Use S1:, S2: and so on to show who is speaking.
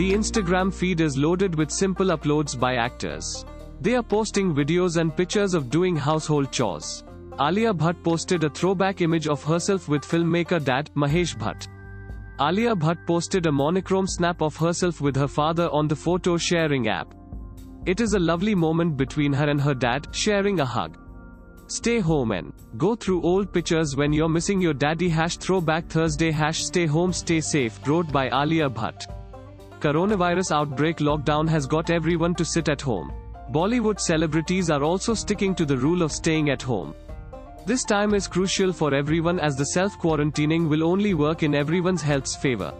S1: The Instagram feed is loaded with simple uploads by actors. They are posting videos and pictures of doing household chores. Alia Bhatt posted a throwback image of herself with filmmaker dad, Mahesh Bhatt. Alia Bhatt posted a monochrome snap of herself with her father on the photo sharing app. It is a lovely moment between her and her dad, sharing a hug. Stay home and go through old pictures when you're missing your daddy hash throwback Thursday hash stay home stay safe wrote by Alia Bhatt. Coronavirus outbreak lockdown has got everyone to sit at home. Bollywood celebrities are also sticking to the rule of staying at home. This time is crucial for everyone as the self-quarantining will only work in everyone's health's favor.